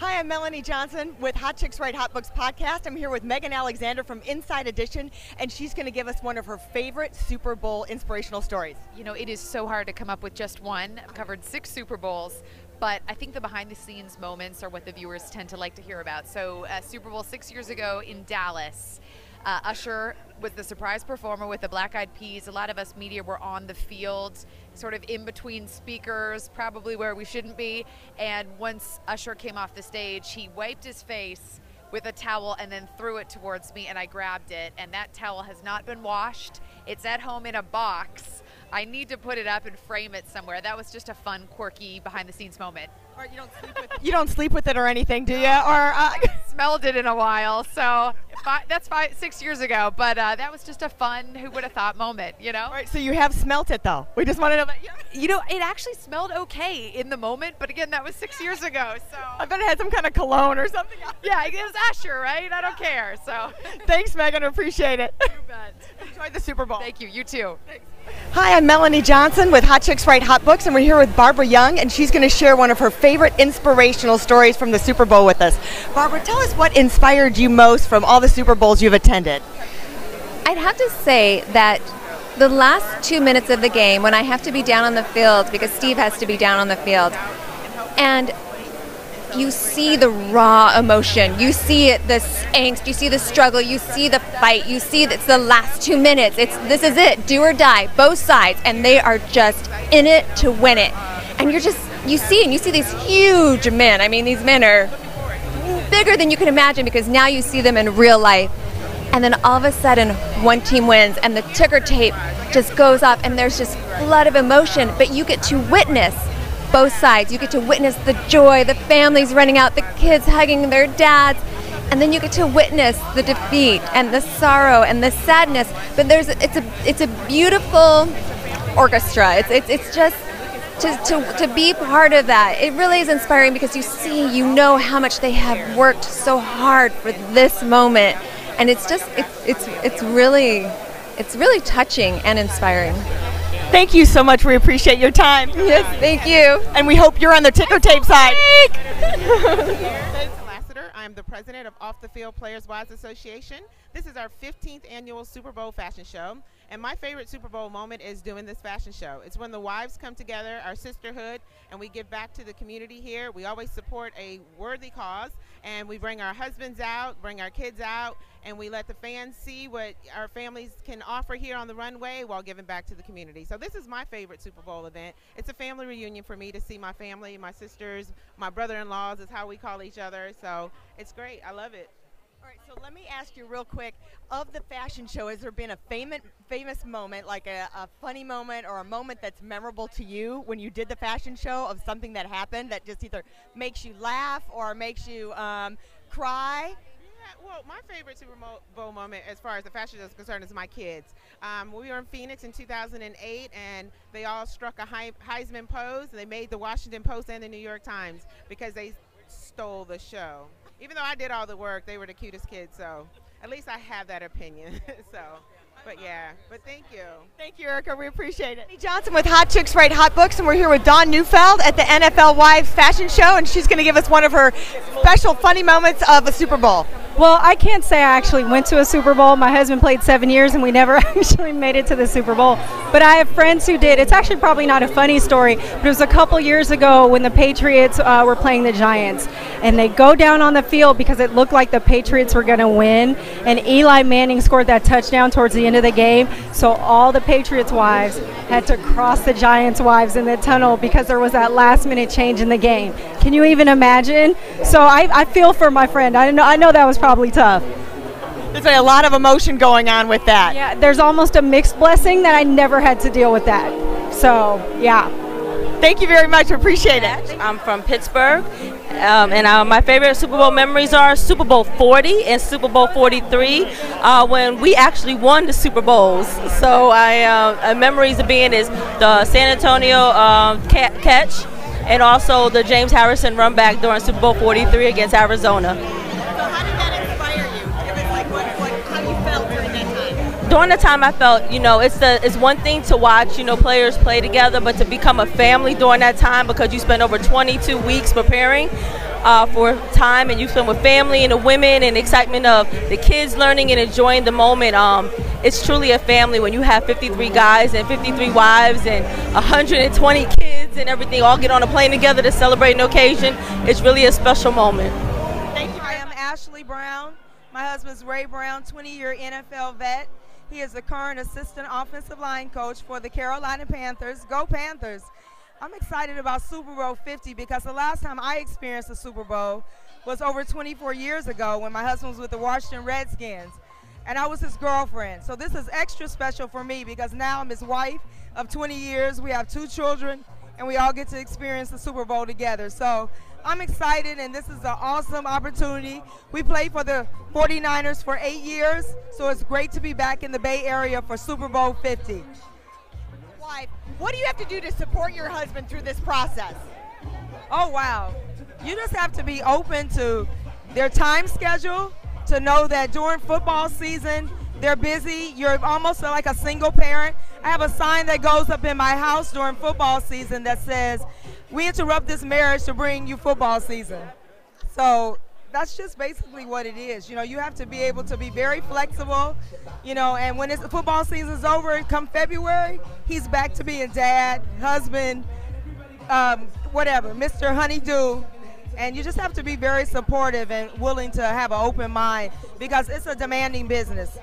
Hi, I'm Melanie Johnson with Hot Chicks Write Hot Books podcast. I'm here with Megan Alexander from Inside Edition, and she's going to give us one of her favorite Super Bowl inspirational stories. You know, it is so hard to come up with just one. I've covered six Super Bowls, but I think the behind the scenes moments are what the viewers tend to like to hear about. So, uh, Super Bowl six years ago in Dallas. Uh, Usher with the surprise performer with the Black Eyed Peas. A lot of us media were on the field, sort of in between speakers, probably where we shouldn't be. And once Usher came off the stage, he wiped his face with a towel and then threw it towards me, and I grabbed it. And that towel has not been washed. It's at home in a box. I need to put it up and frame it somewhere. That was just a fun, quirky, behind the scenes moment. Or you don't sleep with it. You don't sleep with it or anything, do you? Or uh, smelled it in a while, so five, that's five, six years ago. But uh, that was just a fun, who would have thought moment, you know? All right, so you have smelt it though. We just want to know that. Yeah. You know, it actually smelled okay in the moment, but again, that was six years ago. So I bet it had some kind of cologne or something. yeah, it was Usher, right? I don't care. So thanks, Megan. I appreciate it. You bet. Enjoy the Super Bowl. Thank you. You too. Thanks. Hi, I'm Melanie Johnson with Hot Chicks Write Hot Books, and we're here with Barbara Young, and she's going to share one of her favorite inspirational stories from the Super Bowl with us. Barbara, tell us what inspired you most from all the Super Bowls you've attended. I'd have to say that the last two minutes of the game, when I have to be down on the field because Steve has to be down on the field, and you see the raw emotion. You see it, the angst. You see the struggle. You see the fight. You see it's the last two minutes. It's this is it, do or die, both sides, and they are just in it to win it. And you're just you see and you see these huge men. I mean, these men are bigger than you can imagine because now you see them in real life. And then all of a sudden, one team wins, and the ticker tape just goes off, and there's just flood of emotion. But you get to witness both sides. You get to witness the joy, the families running out, the kids hugging their dads, and then you get to witness the defeat and the sorrow and the sadness. But there's it's a it's a beautiful orchestra. It's it's it's just to, to, to be part of that, it really is inspiring because you see, you know how much they have worked so hard for this moment, and it's just it's it's it's really it's really touching and inspiring. Thank you so much. We appreciate your time. Yes, thank you. And we hope you're on the ticker tape side. I am the president of Off the Field Players Wives Association. This is our 15th annual Super Bowl fashion show. And my favorite Super Bowl moment is doing this fashion show. It's when the wives come together, our sisterhood, and we give back to the community here. We always support a worthy cause, and we bring our husbands out, bring our kids out, and we let the fans see what our families can offer here on the runway while giving back to the community. So this is my favorite Super Bowl event. It's a family reunion for me to see my family, my sisters, my brother-in-laws is how we call each other. So it's great. I love it. Right, so let me ask you real quick. Of the fashion show, has there been a famous famous moment, like a, a, funny moment or a moment that's memorable to you when you did the fashion show of something that happened that just either makes you laugh or makes you um, cry? Well, my favorite Super Bowl moment, as far as the fashion is concerned, is my kids. Um, we were in Phoenix in 2008, and they all struck a Heisman pose. And they made the Washington Post and the New York Times because they stole the show even though I did all the work, they were the cutest kids. So at least I have that opinion. so. But yeah, but thank you. Thank you, Ericka. We appreciate it. Johnson with Hot Chicks Write Hot Books, and we're here with Dawn Neufeld at the NFL Wives Fashion Show, and she's going to give us one of her special funny moments of a Super Bowl. Well, I can't say I actually went to a Super Bowl. My husband played seven years and we never actually made it to the Super Bowl. But I have friends who did. It's actually probably not a funny story, but it was a couple years ago when the Patriots uh, were playing the Giants. And they go down on the field because it looked like the Patriots were going to win. And Eli Manning scored that touchdown towards the end of the game. So all the Patriots' wives had to cross the Giants' wives in the tunnel because there was that last minute change in the game. Can you even imagine? So I, I feel for my friend. I know, I know that was probably probably tough. There's a lot of emotion going on with that. Yeah, there's almost a mixed blessing that I never had to deal with that. So, yeah. Thank you very much. Appreciate it. I'm from Pittsburgh, um, and uh, my favorite Super Bowl memories are Super Bowl 40 and Super Bowl 43, uh, when we actually won the Super Bowls. So, I uh, memories of being is the Santonio um, catch, and also the James Harrison run back during Super Bowl 43 against Arizona. During the time I felt, you know, it's the it's one thing to watch, you know, players play together, but to become a family during that time because you spend over 22 weeks preparing uh, for time and you spend with family and the women and the excitement of the kids learning and enjoying the moment. Um, it's truly a family when you have 53 guys and 53 wives and 120 kids and everything all get on a plane together to celebrate an occasion. It's really a special moment. Thank you. I am Ashley Brown. My husband's Ray Brown, 20 year NFL vet. He is the current assistant offensive line coach for the Carolina Panthers. Go Panthers! I'm excited about Super Bowl 50 because the last time I experienced a Super Bowl was over 24 years ago when my husband was with the Washington Redskins. And I was his girlfriend. So this is extra special for me because now I'm his wife of 20 years. We have two children and we all get to experience the Super Bowl together. So I'm excited, and this is an awesome opportunity. We played for the 49ers for eight years, so it's great to be back in the Bay Area for Super Bowl 50. Wife, what do you have to do to support your husband through this process? Oh, wow. You just have to be open to their time schedule, to know that during football season, they're busy. You're almost like a single parent. I have a sign that goes up in my house during football season that says, We interrupt this marriage to bring you football season. So that's just basically what it is. You know, you have to be able to be very flexible, you know, and when it's football season's over, come February, he's back to being dad, husband, um, whatever, Mr. Honeydew. And you just have to be very supportive and willing to have an open mind because it's a demanding business.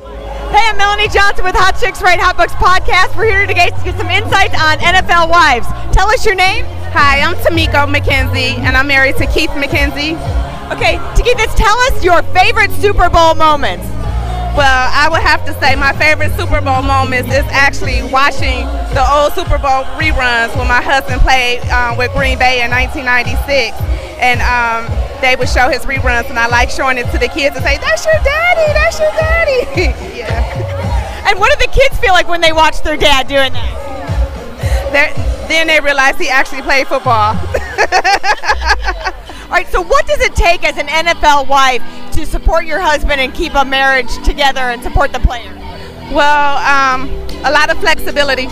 Hey, I'm Melanie Johnson with Hot Chicks Write Hot Books podcast. We're here today to get some insights on NFL wives. Tell us your name. Hi, I'm Tamiko McKenzie, and I'm married to Keith McKenzie. Okay, Takeithas, tell us your favorite Super Bowl moments. Well, I would have to say my favorite Super Bowl moments is actually watching the old Super Bowl reruns when my husband played um, with Green Bay in 1996. And um, they would show his reruns, and I like showing it to the kids and say, "That's your daddy, that's your daddy." yeah. And what do the kids feel like when they watch their dad doing that? They're, then they realize he actually played football. All right, so what does it take as an NFL wife to support your husband and keep a marriage together and support the player? Well, um, a lot of flexibility.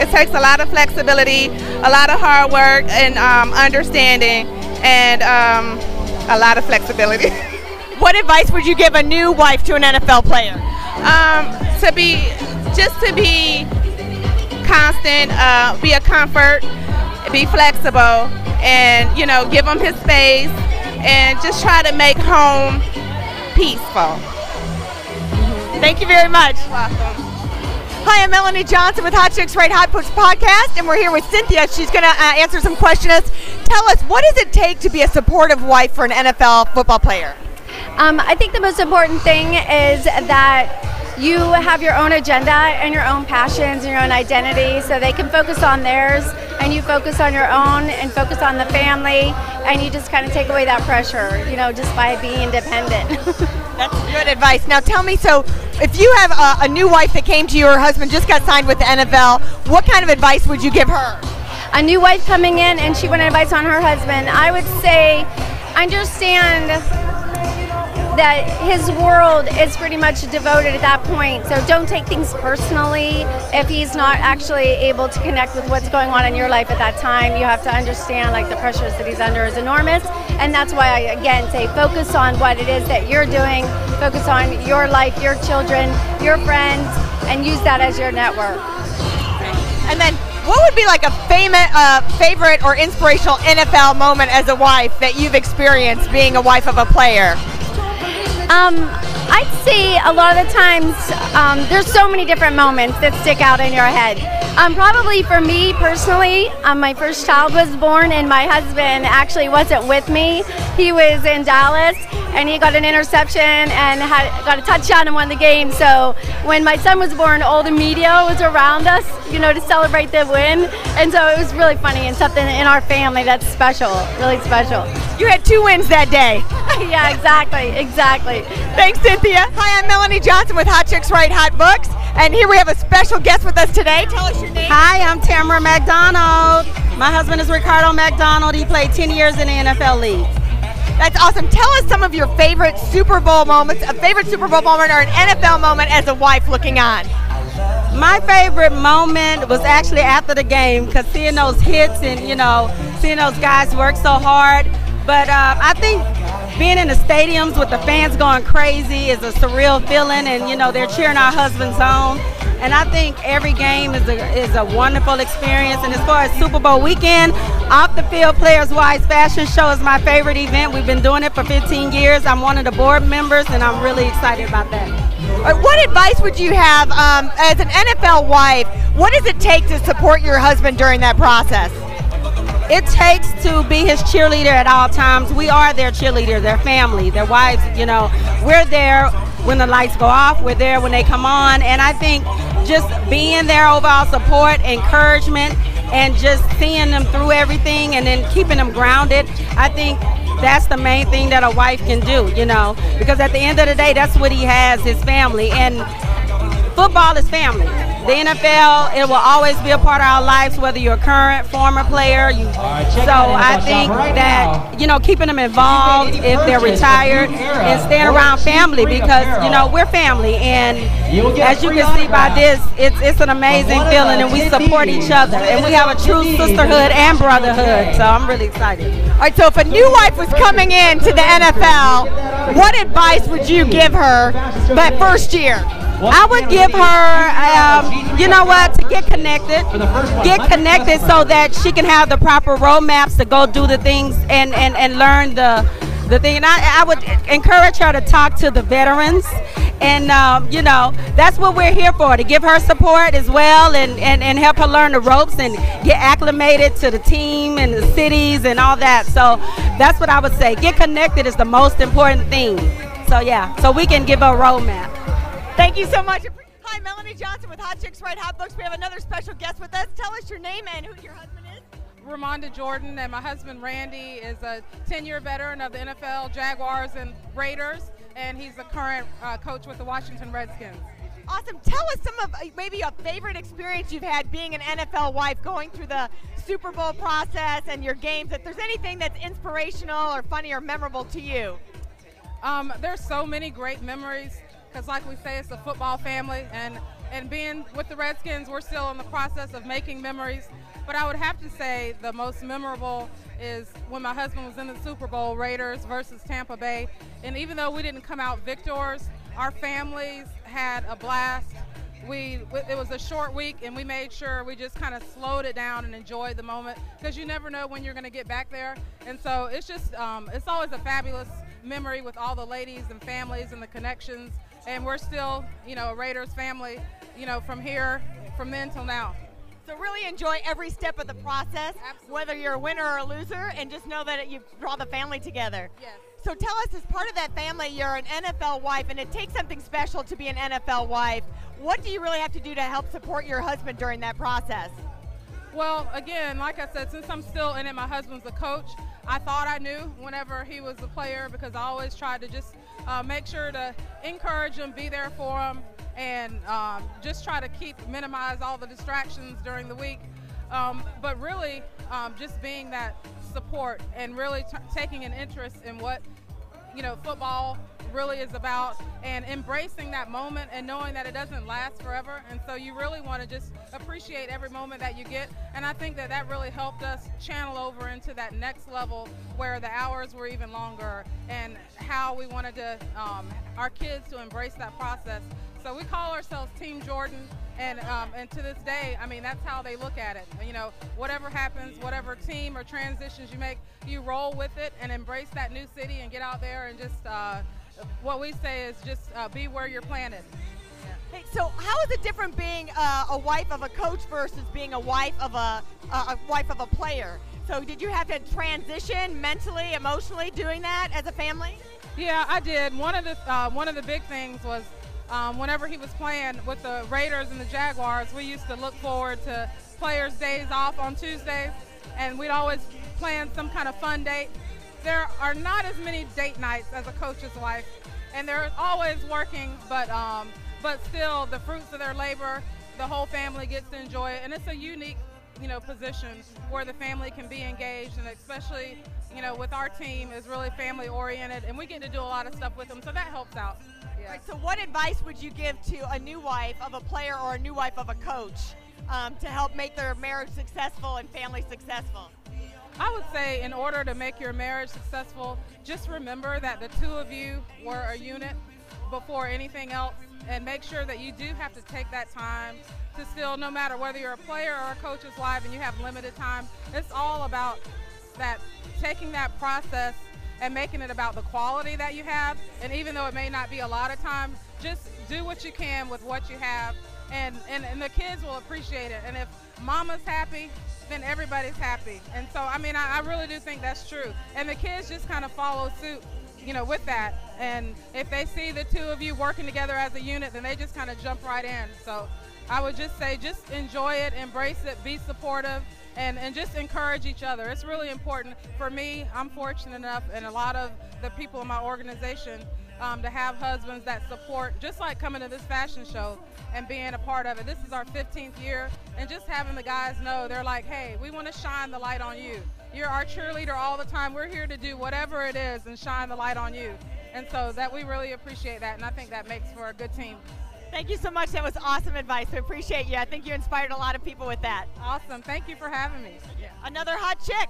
It takes a lot of flexibility, a lot of hard work, and um, understanding, and um, a lot of flexibility. what advice would you give a new wife to an NFL player? Um, to be, just to be constant, uh, be a comfort, be flexible, and you know, give him his space, and just try to make home peaceful. Thank you very much. Welcome. Hi, I'm Melanie Johnson with Hot Chicks Write Hot Books podcast, and we're here with Cynthia. She's going to uh, answer some questions. Tell us, what does it take to be a supportive wife for an NFL football player? Um, I think the most important thing is that you have your own agenda and your own passions and your own identity so they can focus on theirs and you focus on your own and focus on the family and you just kind of take away that pressure you know just by being independent. That's good advice. Now tell me so if you have a, a new wife that came to you her husband just got signed with the nfl what kind of advice would you give her a new wife coming in and she wanted advice on her husband i would say understand that his world is pretty much devoted at that point. So don't take things personally if he's not actually able to connect with what's going on in your life at that time. You have to understand like the pressures that he's under is enormous, and that's why I again say focus on what it is that you're doing. Focus on your life, your children, your friends, and use that as your network. And then what would be like a famous, uh, favorite or inspirational NFL moment as a wife that you've experienced being a wife of a player? Um, I'd say a lot of the times um, there's so many different moments that stick out in your head. Um, probably for me personally, um, my first child was born and my husband actually wasn't with me. He was in Dallas and he got an interception and had got a touchdown in one of the games. So when my son was born, all the media was around us, you know, to celebrate the win. And so it was really funny and something in our family that's special, really special. You had two wins that day. yeah, exactly, exactly. Thanks, Cynthia. Hi, I'm Melanie Johnson with Hot Chicks Write Hot Books. And here we have a special guest with us today. Tell us your name. Hi, I'm Tammara McDonald. My husband is Ricardo McDonald. He played 10 years in the NFL League. That's awesome. Tell us some of your favorite Super Bowl moments, a favorite Super Bowl moment or an NFL moment as a wife looking on. My favorite moment was actually after the game because seeing those hits and, you know, seeing those guys work so hard. But uh, I think being in the stadiums with the fans going crazy is a surreal feeling, and, you know, they're cheering our husbands on. And I think every game is a, is a wonderful experience. And as far as Super Bowl weekend, Off the Field Players Wives Fashion Show is my favorite event. We've been doing it for 15 years. I'm one of the board members, and I'm really excited about that. what advice would you have um, as an NFL wife? What does it take to support your husband during that process? It takes to be his cheerleader at all times. We are their cheerleader, their family, their wives. You know, we're there when the lights go off, we're there when they come on. And I think just being there, overall support, encouragement, and just seeing them through everything and then keeping them grounded, I think that's the main thing that a wife can do, you know, because at the end of the day, that's what he has his family. And football is family. The NFL, it will always be a part of our lives, whether you're a current, former player. You, so I think that you know keeping them involved if they're retired and staying around family because you know we're family, and as you can see by this, it's it's an amazing feeling, and we support each other, and we have a true sisterhood and brotherhood. So I'm really excited. All right, so if a new wife was coming in to the NFL, what advice would you give her that first year? I would give her, um, you know what, to get connected, get connected so that she can have the proper roadmaps to go do the things and, and, and learn the the thing. And I, I would encourage her to talk to the veterans. And, um, you know, that's what we're here for, to give her support as well and, and, and help her learn the ropes and get acclimated to the team and the cities and all that. So that's what I would say. Get connected is the most important thing. So, yeah, so we can give her a roadmap. Thank you so much. Hi, Melanie Johnson with Hot Chicks Write Hot Books. We have another special guest with us. Tell us your name and who your husband is. Ramonda Jordan, and my husband Randy is a 10 year veteran of the NFL, Jaguars, and Raiders, and he's the current uh, coach with the Washington Redskins. Awesome. Tell us some of uh, maybe a favorite experience you've had being an NFL wife, going through the Super Bowl process and your games. If there's anything that's inspirational or funny or memorable to you. Um, there's so many great memories because like we say, it's a football family, and and being with the Redskins, we're still in the process of making memories. But I would have to say the most memorable is when my husband was in the Super Bowl, Raiders versus Tampa Bay, and even though we didn't come out victors, our families had a blast. We it was a short week, and we made sure we just kind of slowed it down and enjoyed the moment because you never know when you're going to get back there. And so it's just um, it's always a fabulous memory with all the ladies and families and the connections and we're still, you know, a Raiders family, you know, from here, from then till now. So really enjoy every step of the process, Absolutely. whether you're a winner or a loser, and just know that you draw the family together. Yes. So tell us, as part of that family, you're an NFL wife, and it takes something special to be an NFL wife. What do you really have to do to help support your husband during that process? Well, again, like I said, since I'm still in it, my husband's a coach. I thought I knew whenever he was a player because I always tried to just uh, make sure to encourage him, be there for him, and um, just try to keep minimize all the distractions during the week. Um, but really, um, just being that support and really taking an interest in what you know football really is about and embracing that moment and knowing that it doesn't last forever. And so you really want to just appreciate every moment that you get. And i think that that really helped us channel over into that next level where the hours were even longer and how we wanted to um, our kids to embrace that process. So we call ourselves team jordan and um, and to this day, I mean that's how they look at it. You know, whatever happens, whatever team or transitions you make, you roll with it and embrace that new city and get out there and just uh, what we say is just uh, be where you're planted. Hey, so how is it different being uh, a wife of a coach versus being a wife of a, a wife of a player? So did you have to transition mentally, emotionally, doing that as a family? Yeah, I did. One of the uh, one of the big things was um, whenever he was playing with the Raiders and the Jaguars, we used to look forward to players' days off on Tuesdays, and we'd always plan some kind of fun date there are not as many date nights as a coach's wife, and they're always working, but um, but still the fruits of their labor, the whole family gets to enjoy it, and it's a unique you know position where the family can be engaged, and especially you know, with our team is really family oriented, and we get to do a lot of stuff with them, so that helps out. Yeah. Right, so, what advice would you give to a new wife of a player or a new wife of a coach um, to help make their marriage successful and family successful? I would say, in order to make your marriage successful, just remember that the two of you were a unit before anything else, and make sure that you do have to take that time to still, no matter whether you're a player or a coach's wife and you have limited time, it's all about that taking that process and making it about the quality that you have. And even though it may not be a lot of time, just do what you can with what you have. And, and, and the kids will appreciate it. And if mama's happy, then everybody's happy. And so, I mean, I, I really do think that's true. And the kids just kind of follow suit, you know, with that. And if they see the two of you working together as a unit, then they just kind of jump right in. So I would just say, just enjoy it, embrace it, be supportive, and, and just encourage each other. It's really important. For me, I'm fortunate enough, and a lot of the people in my organization, um, to have husbands that support, just like coming to this fashion show and being a part of it. This is our 15th year, and just having the guys know they're like, hey, we want to shine the light on you. You're our cheerleader all the time. We're here to do whatever it is and shine the light on you. And so that we really appreciate that, and I think that makes for a good team. Thank you so much. That was awesome advice. We appreciate you. I think you inspired a lot of people with that. Awesome. Thank you for having me. Another hot chick.